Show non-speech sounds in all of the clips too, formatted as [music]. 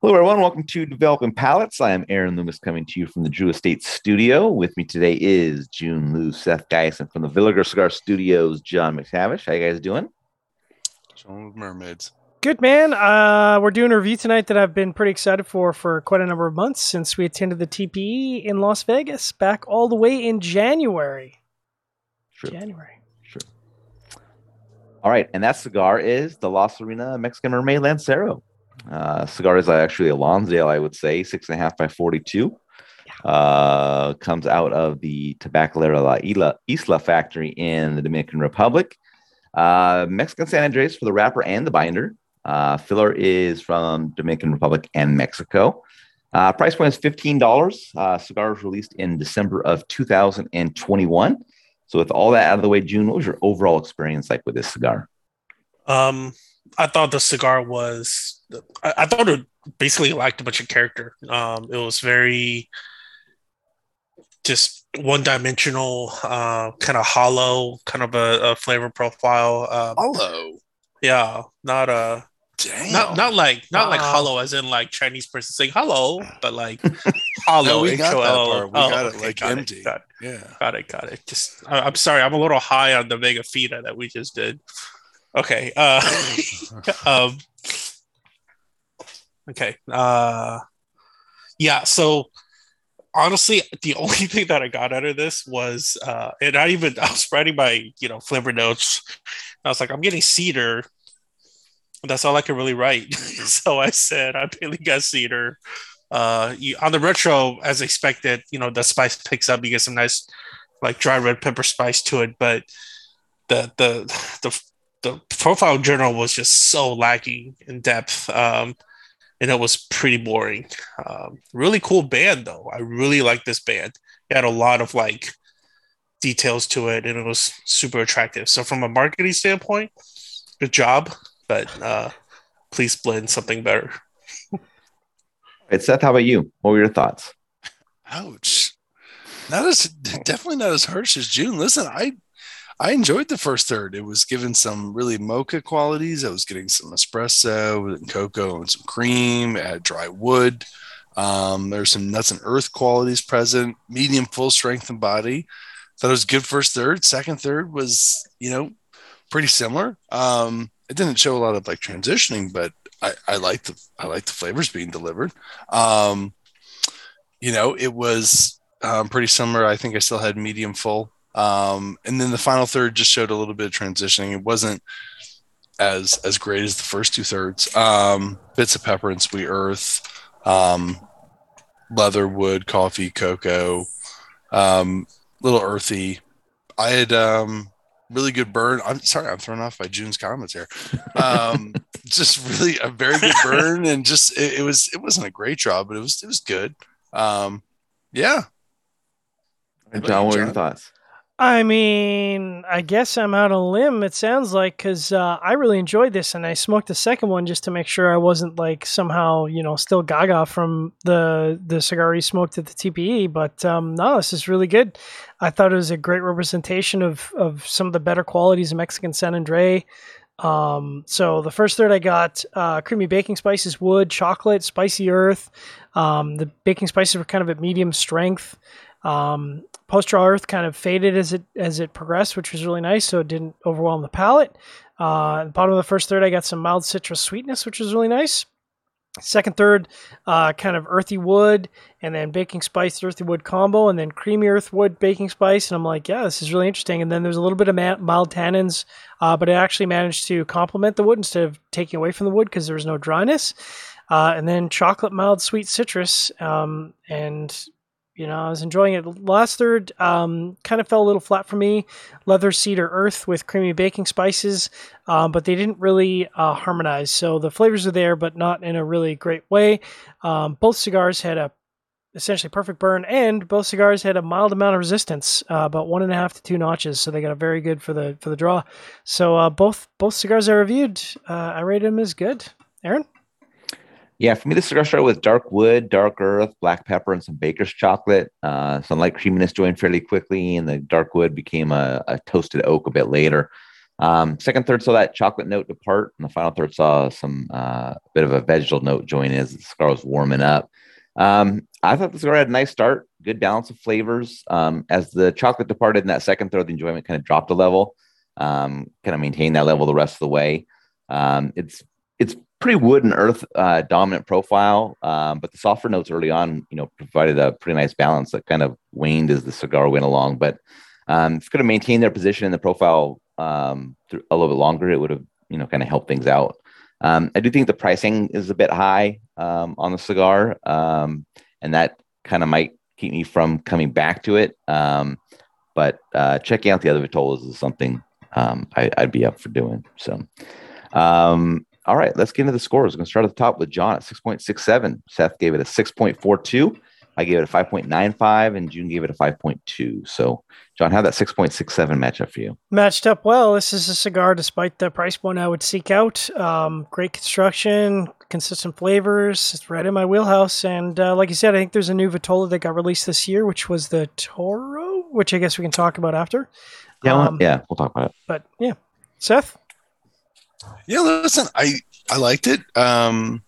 Hello, everyone. Welcome to Developing Palates. I am Aaron Loomis coming to you from the Drew Estate Studio. With me today is June Liu, Seth Geis, and from the Villiger Cigar Studios, John McTavish. How you guys doing? Chilling with mermaids. Good man. Uh, we're doing a review tonight that I've been pretty excited for for quite a number of months since we attended the TPE in Las Vegas back all the way in January. Sure. January. Sure. All right, and that cigar is the La Sirena Mexican Mermaid Lancero. Uh, cigar is actually a Lonsdale, I would say, six and a half by 42. Uh, comes out of the Tabacalera La Isla, Isla factory in the Dominican Republic. Uh, Mexican San Andres for the wrapper and the binder. Uh, filler is from Dominican Republic and Mexico. Uh, price point is $15. Uh, cigar was released in December of 2021. So, with all that out of the way, June, what was your overall experience like with this cigar? Um, I thought the cigar was, I, I thought it basically lacked a bunch of character. Um, it was very just one dimensional, uh, kind of hollow, kind of a, a flavor profile. Um, Hello. yeah, not a, Damn. not not like not like hollow as in like Chinese person saying hello, [laughs] but like hollow. No, we got that part. We Oh, got it, okay, like, got it, empty. got it. yeah. Got it, got it. Just, I, I'm sorry, I'm a little high on the VegaFina that we just did. Okay. Uh, [laughs] um, okay. Uh, yeah. So honestly, the [laughs] only thing that I got out of this was, uh, and I even [laughs] I was writing my you know flavor notes. I was like, I'm getting cedar. That's all I can really write. so I said, I barely got cedar. Uh, you, on the retro, as expected, you know the spice picks up. You get some nice, like dry red pepper spice to it, but the the the the profile journal was just so lacking in depth, um, and it was pretty boring. Um, really cool band though. I really like this band. It had a lot of like details to it, and it was super attractive. So from a marketing standpoint, good job. But uh, please blend something better. All right, Seth, how about you? What were your thoughts? Ouch. Not as definitely not as harsh as June. Listen, I I enjoyed the first third. It was given some really mocha qualities. I was getting some espresso and cocoa and some cream. Had dry wood. Um, there's some nuts and earth qualities present. Medium full strength and body. Thought it was good first third. Second third was you know pretty similar. Um, it didn't show a lot of like transitioning, but I, I like the I like the flavors being delivered. Um, you know, it was um, pretty similar. I think I still had medium full. Um, and then the final third just showed a little bit of transitioning. It wasn't as as great as the first two thirds. Um, bits of pepper and sweet earth, um, leather, wood, coffee, cocoa, um, little earthy. I had um, really good burn. I'm sorry, I'm thrown off by June's comments here. Um, [laughs] just really a very good burn, and just it, it was it wasn't a great job, but it was it was good. Um, yeah, And John, what are your thoughts? I mean, I guess I'm out a limb. It sounds like because uh, I really enjoyed this, and I smoked the second one just to make sure I wasn't like somehow, you know, still gaga from the the cigar he smoked at the TPE. But um, no, this is really good. I thought it was a great representation of of some of the better qualities of Mexican San Andre. Um, so the first third I got uh, creamy baking spices, wood, chocolate, spicy earth. Um, the baking spices were kind of at medium strength. Um, post draw earth kind of faded as it as it progressed, which was really nice, so it didn't overwhelm the palate. Uh, bottom of the first third, I got some mild citrus sweetness, which was really nice. Second third, uh, kind of earthy wood, and then baking spice earthy wood combo, and then creamy earth wood baking spice. And I'm like, yeah, this is really interesting. And then there's a little bit of ma- mild tannins, uh, but it actually managed to complement the wood instead of taking away from the wood because there was no dryness. Uh, and then chocolate mild sweet citrus, um, and you know, I was enjoying it. Last third um, kind of fell a little flat for me. Leather cedar earth with creamy baking spices, um, but they didn't really uh, harmonize. So the flavors are there, but not in a really great way. Um, both cigars had a essentially perfect burn, and both cigars had a mild amount of resistance, uh, about one and a half to two notches. So they got a very good for the for the draw. So uh, both both cigars I reviewed, uh, I rated them as good. Aaron. Yeah, for me, the cigar started with dark wood, dark earth, black pepper, and some baker's chocolate. Uh, some light creaminess joined fairly quickly, and the dark wood became a, a toasted oak a bit later. Um, second third saw that chocolate note depart, and the final third saw some uh, bit of a vegetal note join as the cigar was warming up. Um, I thought the cigar had a nice start, good balance of flavors. Um, as the chocolate departed in that second third, the enjoyment kind of dropped a level. Um, kind of maintained that level the rest of the way. Um, it's it's pretty wood and earth uh, dominant profile, um, but the softer notes early on, you know, provided a pretty nice balance that kind of waned as the cigar went along. But um, it's going to maintain their position in the profile um, a little bit longer. It would have, you know, kind of helped things out. Um, I do think the pricing is a bit high um, on the cigar, um, and that kind of might keep me from coming back to it. Um, but uh, checking out the other Vitolas is something I, would be up for doing. So, um, all right, let's get into the scores. We're going to start at the top with John at 6.67. Seth gave it a 6.42. I gave it a 5.95, and June gave it a 5.2. So, John, how that 6.67 match up for you? Matched up well. This is a cigar, despite the price point I would seek out. Um, great construction, consistent flavors. It's right in my wheelhouse. And uh, like you said, I think there's a new Vitola that got released this year, which was the Toro, which I guess we can talk about after. Yeah, um, yeah, we'll talk about it. But yeah, Seth. Yeah, listen, I I liked it. Um,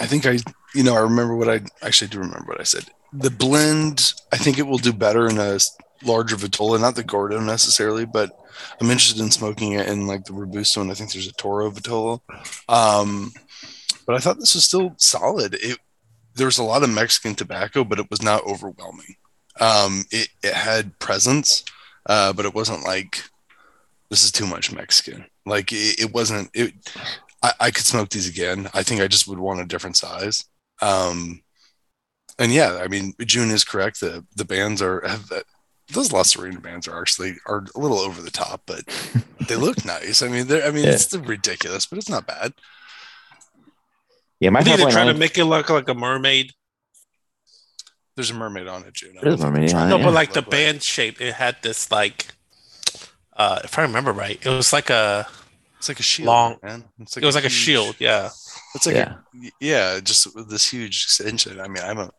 I think I, you know, I remember what I actually do remember what I said. The blend, I think it will do better in a larger Vitola, not the Gordo necessarily, but I'm interested in smoking it in like the Robusto, and I think there's a Toro Vitola. Um, but I thought this was still solid. It there was a lot of Mexican tobacco, but it was not overwhelming. Um, it, it had presence uh, but it wasn't like this is too much Mexican. Like it, it wasn't. It. I, I, could smoke these again. I think I just would want a different size. Um, and yeah, I mean, June is correct. The the bands are have that. Those La Sirena bands are actually are a little over the top, but [laughs] they look nice. I mean, they're I mean, yeah. it's ridiculous, but it's not bad. Yeah, my they're trying to make it look like a mermaid. There's a mermaid on it, June. There's a mermaid on it. No, but like the band shape, it had this like, uh, if I remember right, it was like a. It's like a shield, long. Man. It's like it was like huge, a shield, yeah. It's like yeah, a, yeah, just this huge extension. I mean, I'm a.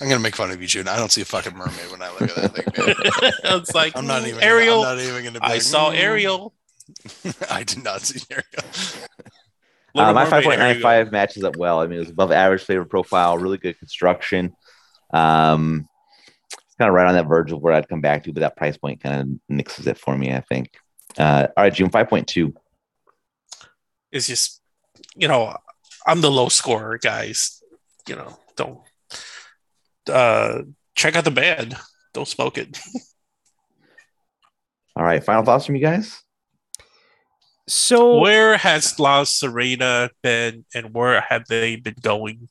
I'm gonna make fun of you, June. I don't see a fucking mermaid when I look at that thing. [laughs] it's like I'm not even Ariel. Gonna, I'm not even gonna. I saw Ariel. [laughs] I did not see Ariel. [laughs] Uh, my 5.95 matches up well. I mean, it was above average flavor profile, really good construction. Um, it's kind of right on that verge of where I'd come back to, but that price point kind of mixes it for me, I think. Uh, all right, June 5.2. It's just, you know, I'm the low scorer, guys. You know, don't uh, check out the band. Don't smoke it. [laughs] All right, final thoughts from you guys. So, where has La Sirena been, and where have they been going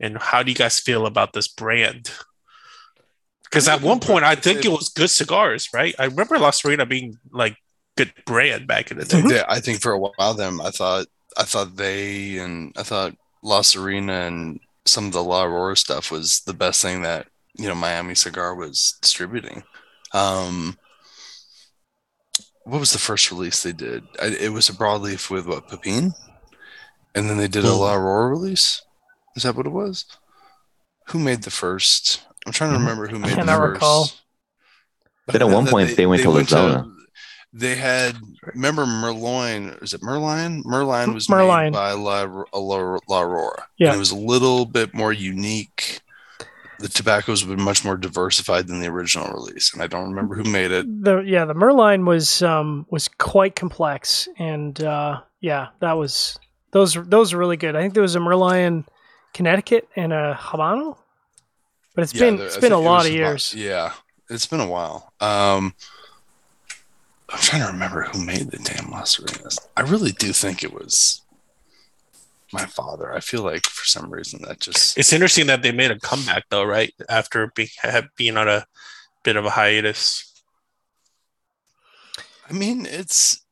and how do you guys feel about this brand? Because at one point, I think it was good cigars, right? I remember La Sirena being like good brand back in the day. Yeah, I think for a while them, I thought I thought they and I thought La Sirena and some of the La Aurora stuff was the best thing that you know Miami Cigar was distributing. Um, what was the first release they did? I, it was a broadleaf with what Pepin, and then they did a. La Aurora release. Is that what it was? Who made the first? I'm trying to remember who made I the first. Recall. But at one point they, they went they to Lazona. They had remember Merlin. Is it Merlin? Merlin was Merlin. made by La, La, La Aurora. Yeah, and it was a little bit more unique. The tobaccos have been much more diversified than the original release, and I don't remember who made it. The yeah, the Merlin was um was quite complex, and uh, yeah, that was those those are really good. I think there was a Merlin Connecticut and a Habano. But it's yeah, been it's been a lot of years. Yeah, it's been a while. Um, I'm trying to remember who made the damn Las I really do think it was my father. I feel like for some reason that just it's interesting that they made a comeback though, right? After being being on a bit of a hiatus. I mean, it's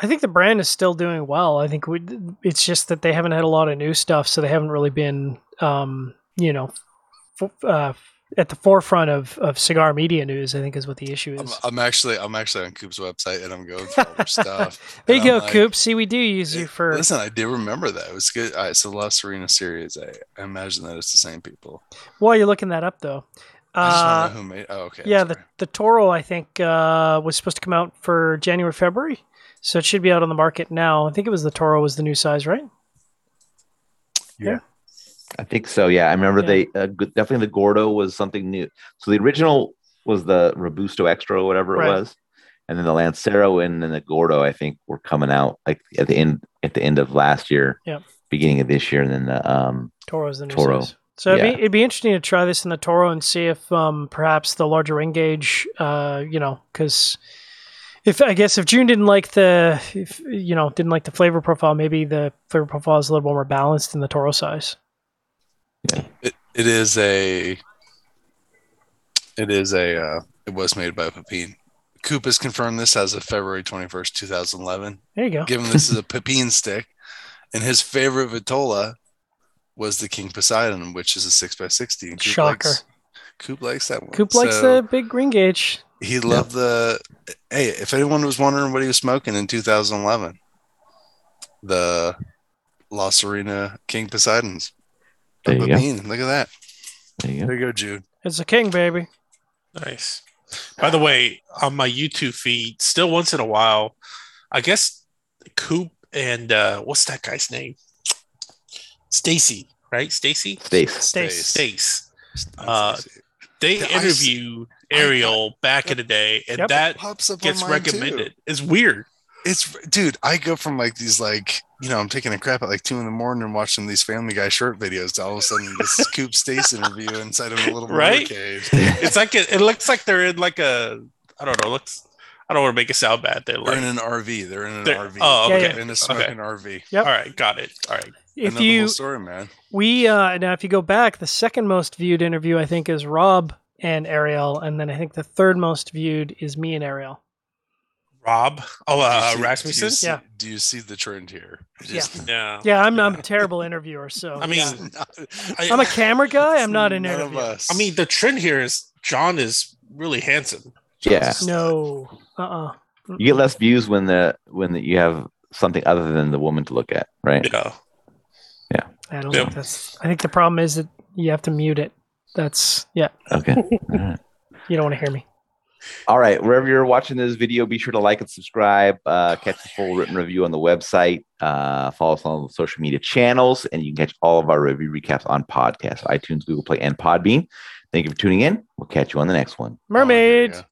I think the brand is still doing well. I think we, it's just that they haven't had a lot of new stuff, so they haven't really been, um, you know, uh, at the forefront of, of cigar media news. I think is what the issue is. I'm, I'm actually I'm actually on Coop's website and I'm going through all their stuff. [laughs] there you go, like, Coop. See, we do use you for. Listen, I do remember that. It was good. All right, so La Sirena series. I, I imagine that it's the same people. While you're looking that up, though, I just Uh, know who made. Oh, okay. Yeah, the the Toro I think uh, was supposed to come out for January February, so it should be out on the market now. I think it was the Toro was the new size, right? yeah. I think so. Yeah, I remember Yeah. they uh, definitely the Gordo was something new. So the original was the Robusto Extra or whatever Right. it was, and then the Lancero and then the Gordo I think were coming out like at the end at the end of last year, Yeah. beginning of this year, and then the um Toro's the new Toro. size. So it'd, be, it'd be interesting to try this in the Toro and see if um, perhaps the larger ring gauge, uh, you know, because if I guess if June didn't like the, if, you know, didn't like the flavor profile, maybe the flavor profile is a little more balanced in the Toro size. It, it is a. It is a. Uh, it was made by Pepin. Coop has confirmed this as of February twenty first, two thousand eleven. There you go. Given this is a Pepin stick, and his favorite Vitola was the King Poseidon, which is a six x sixty. And Coop Shocker. Likes, Coop likes that one. Coop likes So the big ring gauge. He loved the. Hey, if anyone was wondering what he was smoking in 2011, the La Sirena King Poseidons. There you go. Pepin. Look at that. there you go. There you go, Jude. It's a king, baby. Nice. By the way, on my YouTube feed, still once in a while, I guess Coop and uh, what's that guy's name? Stacy, right? Stacy? Stace. Stace. Stace. Uh, They Yeah, I s- interview Ariel back in the day, and Yep. that pops up gets on mine, too. recommended. It's weird. It's dude. I go from like these like you know I'm taking a crap at like two in the morning and watching these Family Guy short videos to all of a sudden this [laughs] Coop Stace interview inside of a little Right? motorcade. It's like it, it looks like they're in like a I don't know. It looks I don't want to make it sound bad. They're They're like in an RV. They're in an They're- RV. oh, okay. yeah. In a smoking RV. Yep. All right, got it. All right. If I you whole story, man. We uh now if you go back, the second most viewed interview I think is Rob and Ariel, and then I think the third most viewed is me and Ariel. Rob. Oh, Do you uh, see- do you Rasmussen. see- Yeah. Do you see the trend here? Yeah. Yeah. Yeah, I'm I'm a terrible interviewer, so I mean, yeah. [laughs] I, I'm a camera guy. I'm not an interviewer. us. I mean, the trend here is John is really handsome. Yeah. No, uh, uh You get less views when the when the, you have something other than the woman to look at, right? Yeah. Yeah. I don't Yep. think that's. I think the problem is that you have to mute it. That's yeah. Okay. [laughs] All right. You don't want to hear me. All right. Wherever you're watching this video, be sure to like and subscribe. Uh, catch the full written review on the website. Uh, follow us on the social media channels, and you can catch all of our review recaps on podcasts, iTunes, Google Play, and Podbean. Thank you for tuning in. We'll catch you on the next one. Oh, there you Mermaid. go.